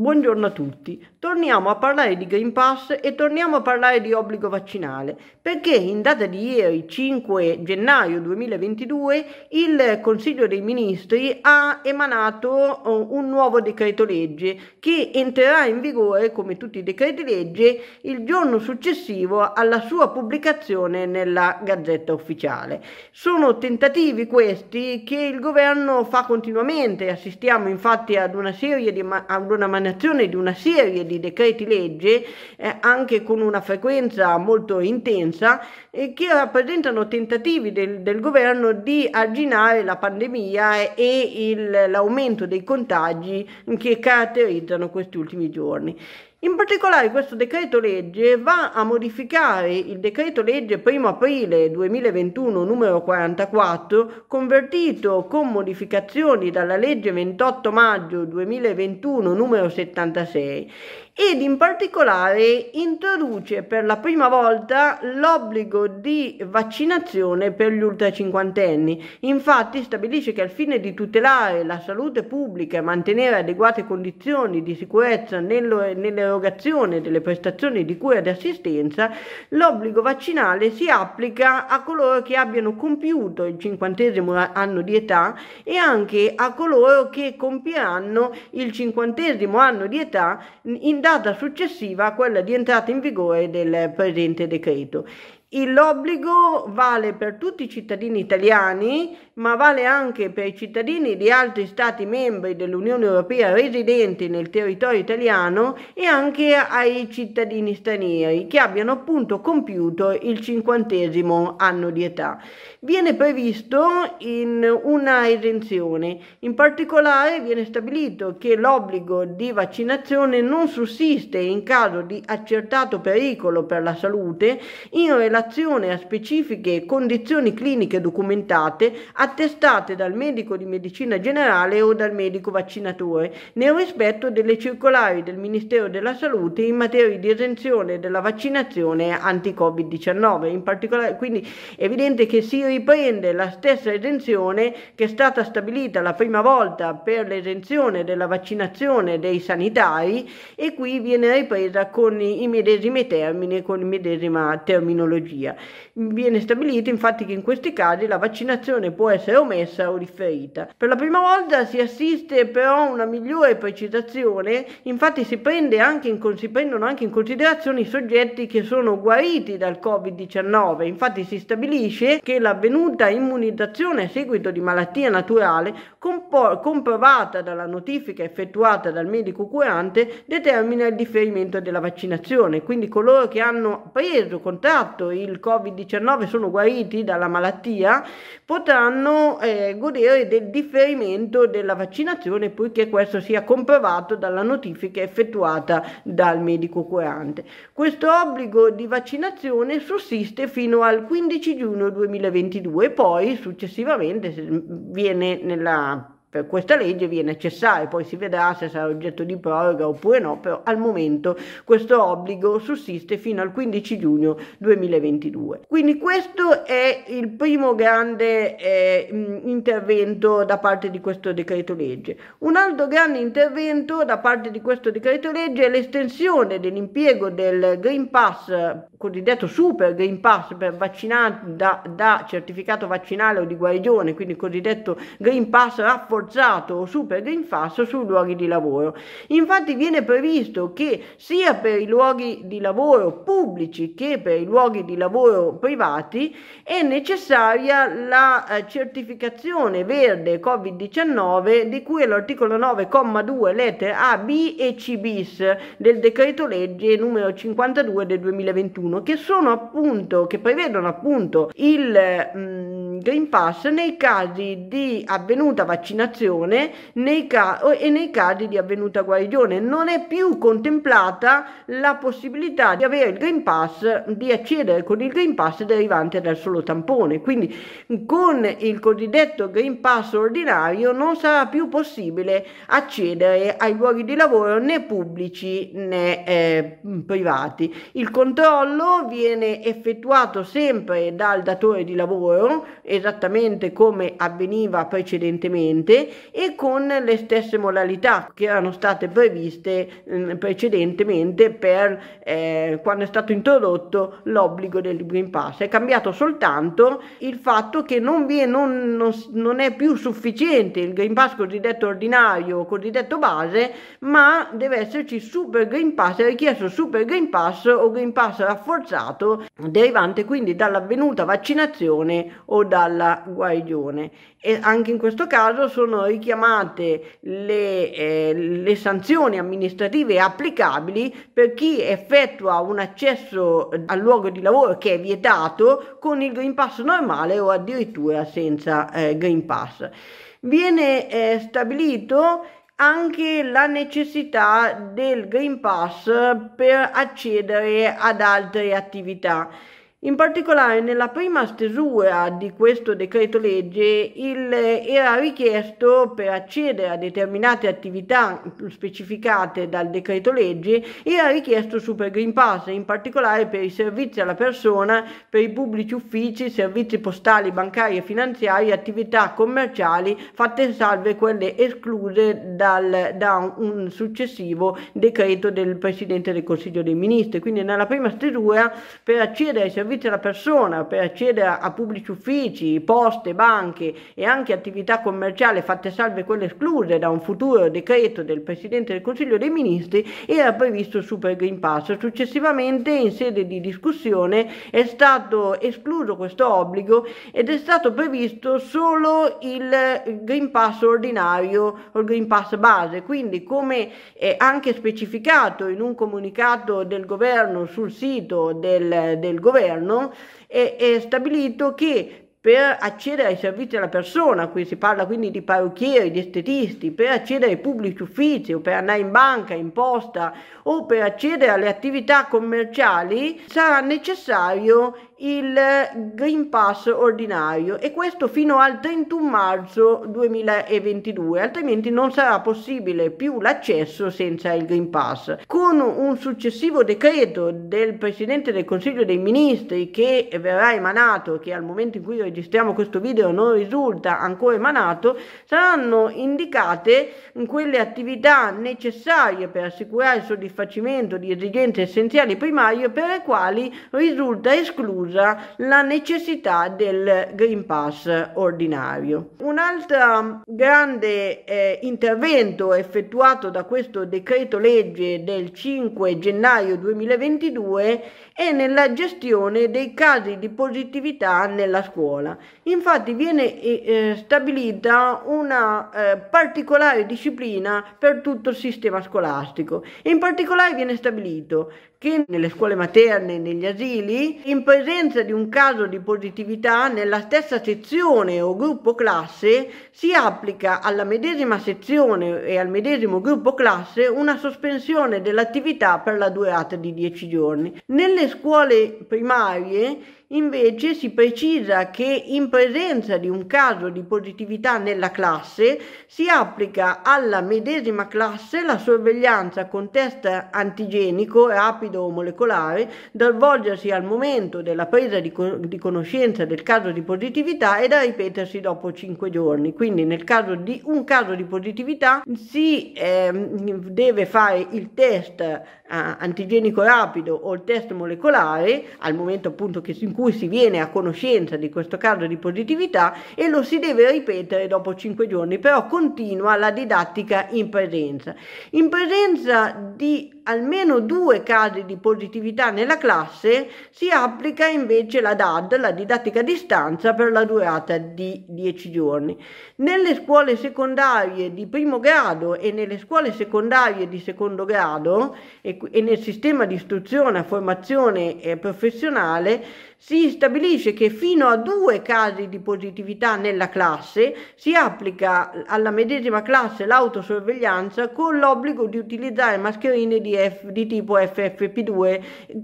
Buongiorno a tutti. Torniamo a parlare di Green Pass e torniamo a parlare di obbligo vaccinale, perché in data di ieri, 5 gennaio 2022, il Consiglio dei Ministri ha emanato uh, un nuovo decreto legge che entrerà in vigore, come tutti i decreti legge, il giorno successivo alla sua pubblicazione nella Gazzetta Ufficiale. Sono tentativi questi che il governo fa continuamente, assistiamo infatti ad una serie di ad una emanazione di una serie di decreti legge, eh, anche con una frequenza molto intensa, eh, che rappresentano tentativi del, del, governo di arginare la pandemia e il, l'aumento dei contagi che caratterizzano questi ultimi giorni. In particolare questo decreto legge va a modificare il decreto legge 1 aprile 2021 numero 44 convertito con modificazioni dalla legge 28 maggio 2021 numero 76 ed in particolare introduce per la prima volta l'obbligo di vaccinazione per gli ultra cinquantenni. Infatti stabilisce che al fine di tutelare la salute pubblica e mantenere adeguate condizioni di sicurezza nell'erogazione delle prestazioni di cura ed assistenza, l'obbligo vaccinale si applica a coloro che abbiano compiuto il cinquantesimo anno di età e anche a coloro che compieranno il cinquantesimo anno di età in data successiva a quella di entrata in vigore del presente decreto. L'obbligo vale per tutti i cittadini italiani, ma vale anche per i cittadini di altri Stati membri dell'Unione Europea residenti nel territorio italiano e anche ai cittadini stranieri che abbiano appunto compiuto il cinquantesimo anno di età. Viene previsto in una esenzione, in particolare viene stabilito che l'obbligo di vaccinazione non sussiste in caso di accertato pericolo per la salute in relazione relazione a specifiche condizioni cliniche documentate attestate dal medico di medicina generale o dal medico vaccinatore, nel rispetto delle circolari del Ministero della Salute in materia di esenzione della vaccinazione anti-Covid-19. In particolare, quindi è evidente che si riprende la stessa esenzione che è stata stabilita la prima volta per l'esenzione della vaccinazione dei sanitari e qui viene ripresa con i medesimi termini, con la medesima terminologia tecnologia. Viene stabilito infatti che in questi casi la vaccinazione può essere omessa o differita. Per la prima volta si assiste però a una migliore precisazione, infatti si, anche in, si prendono anche in considerazione i soggetti che sono guariti dal Covid-19, infatti si stabilisce che l'avvenuta immunizzazione a seguito di malattia naturale comprovata dalla notifica effettuata dal medico curante determina il differimento della vaccinazione, quindi coloro che hanno preso, contratto il Covid-19 sono guariti dalla malattia, potranno eh, godere del differimento della vaccinazione poiché questo sia comprovato dalla notifica effettuata dal medico curante. Questo obbligo di vaccinazione sussiste fino al 15 giugno 2022 poi successivamente viene nella per questa legge viene cessato, poi si vedrà se sarà oggetto di proroga oppure no, però al momento questo obbligo sussiste fino al 15 giugno 2022. Quindi questo è il primo grande eh, intervento da parte di questo decreto legge. Un altro grande intervento da parte di questo decreto legge è l'estensione dell'impiego del Green Pass, cosiddetto Super Green Pass per vaccinati da, da certificato vaccinale o di guarigione, quindi cosiddetto Green Pass rafforzato rafforzato o super green pass sui luoghi di lavoro. Infatti viene previsto che sia per i luoghi di lavoro pubblici che per i luoghi di lavoro privati è necessaria la eh, certificazione verde Covid-19 di cui è l'articolo 9,2 lettere A, B e C bis del decreto legge numero 52 del 2021 che sono appunto che prevedono appunto il mh, mm, Green Pass nei casi di avvenuta vaccinazione vaccinazione nei ca- e nei casi di avvenuta guarigione. Non è più contemplata la possibilità di avere il Green Pass, di accedere con il Green Pass derivante dal solo tampone. Quindi con il cosiddetto Green Pass ordinario non sarà più possibile accedere ai luoghi di lavoro né pubblici né eh, privati. Il controllo viene effettuato sempre dal datore di lavoro, esattamente come avveniva precedentemente e con le stesse modalità che erano state previste eh, precedentemente per eh, quando è stato introdotto l'obbligo del Green Pass. È cambiato soltanto il fatto che non, è, non, non, non è più sufficiente il Green Pass cosiddetto ordinario, cosiddetto base, ma deve esserci Super Green Pass, è richiesto Super Green Pass o Green Pass rafforzato, derivante quindi dall'avvenuta vaccinazione o dalla guarigione. E anche in questo caso sono richiamate le, eh, le sanzioni amministrative applicabili per chi effettua un accesso al luogo di lavoro che è vietato con il Green Pass normale o addirittura senza eh, Green Pass. Viene eh, stabilito anche la necessità del Green Pass per accedere ad altre attività. In particolare nella prima stesura di questo decreto legge il, era richiesto per accedere a determinate attività specificate dal decreto legge era richiesto Super Green Pass, in particolare per i servizi alla persona, per i pubblici uffici, servizi postali, bancari e finanziari, attività commerciali fatte salve quelle escluse dal, da un successivo decreto del Presidente del Consiglio dei Ministri. Quindi nella prima stesura per accedere ai servizi servizi alla persona per accedere a pubblici uffici, poste, banche e anche attività commerciali fatte salve quelle escluse da un futuro decreto del Presidente del Consiglio dei Ministri era previsto il Super Green Pass. Successivamente in sede di discussione è stato escluso questo obbligo ed è stato previsto solo il Green Pass ordinario o il Green Pass base, quindi come è anche specificato in un comunicato del governo sul sito del, del governo, governo è, è stabilito che per accedere ai servizi alla persona, qui si parla quindi di parrucchieri, di estetisti, per accedere ai pubblici uffici o per andare in banca, in posta o per accedere alle attività commerciali, sarà necessario il Green Pass ordinario e questo fino al 31 marzo 2022, altrimenti non sarà possibile più l'accesso senza il Green Pass. Con un successivo decreto del Presidente del Consiglio dei Ministri che verrà emanato, che al momento in cui registriamo questo video non risulta ancora emanato, saranno indicate quelle attività necessarie per assicurare il soddisfacimento di esigenze essenziali primarie per le quali risulta esclusa la necessità del Green Pass ordinario. Un altro grande eh, intervento effettuato da questo decreto legge del 5 gennaio 2022 è nella gestione dei casi di positività nella scuola. Infatti viene eh, eh stabilita una eh, particolare disciplina per tutto il sistema scolastico in particolare viene stabilito che nelle scuole materne e negli asili, in presenza di un caso di positività nella stessa sezione o gruppo classe, si applica alla medesima sezione e al medesimo gruppo classe una sospensione dell'attività per la durata di 10 giorni. Nelle scuole primarie Invece si precisa che in presenza di un caso di positività nella classe si applica alla medesima classe la sorveglianza con test antigenico rapido o molecolare da svolgersi al momento della presa di, co- di conoscenza del caso di positività e da ripetersi dopo 5 giorni. Quindi nel caso di un caso di positività si eh, deve fare il test eh, antigenico rapido o il test molecolare al momento appunto che si cui si viene a conoscenza di questo caso di positività e lo si deve ripetere dopo 5 giorni, però continua la didattica in presenza. In presenza di almeno due casi di positività nella classe si applica invece la DAD, la didattica a distanza, per la durata di 10 giorni. Nelle scuole secondarie di primo grado e nelle scuole secondarie di secondo grado e, e nel sistema di istruzione, formazione eh, professionale si stabilisce che fino a due casi di positività nella classe si applica alla medesima classe l'autosorveglianza con l'obbligo di utilizzare mascherine di, F, di tipo FFP2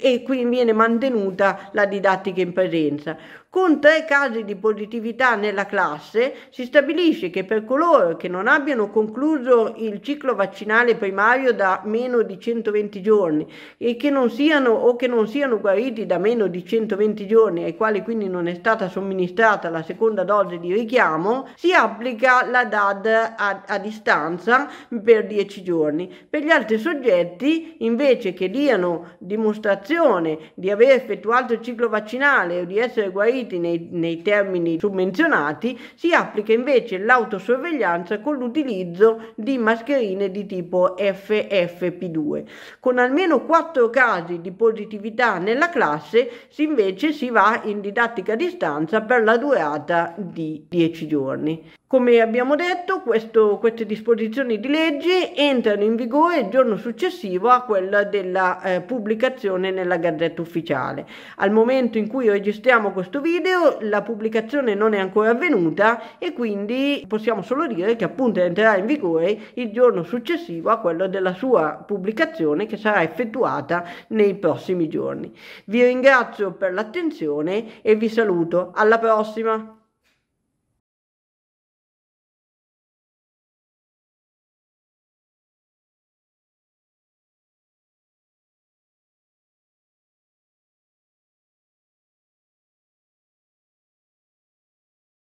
e quindi viene mantenuta la didattica in presenza. Con tre casi di positività nella classe si stabilisce che per coloro che non abbiano concluso il ciclo vaccinale primario da meno di 120 giorni e che non siano o che non siano guariti da meno di 120 giorni ai quali quindi non è stata somministrata la seconda dose di richiamo, si applica la DAD a, a distanza per 10 giorni. Per gli altri soggetti, invece che diano dimostrazione di aver effettuato il ciclo vaccinale o di essere guariti nei, nei termini summenzionati, si applica invece l'autosorveglianza con l'utilizzo di mascherine di tipo FFP2. Con almeno 4 casi di positività nella classe, si invece si va in didattica a distanza per la durata di 10 giorni. Come abbiamo detto, questo, queste disposizioni di legge entrano in vigore il giorno successivo a quella della eh, pubblicazione nella Gazzetta Ufficiale. Al momento in cui registriamo questo video la pubblicazione non è ancora avvenuta e quindi possiamo solo dire che appunto entrerà in vigore il giorno successivo a quello della sua pubblicazione che sarà effettuata nei prossimi giorni. Vi ringrazio per l'attenzione e vi saluto. Alla prossima!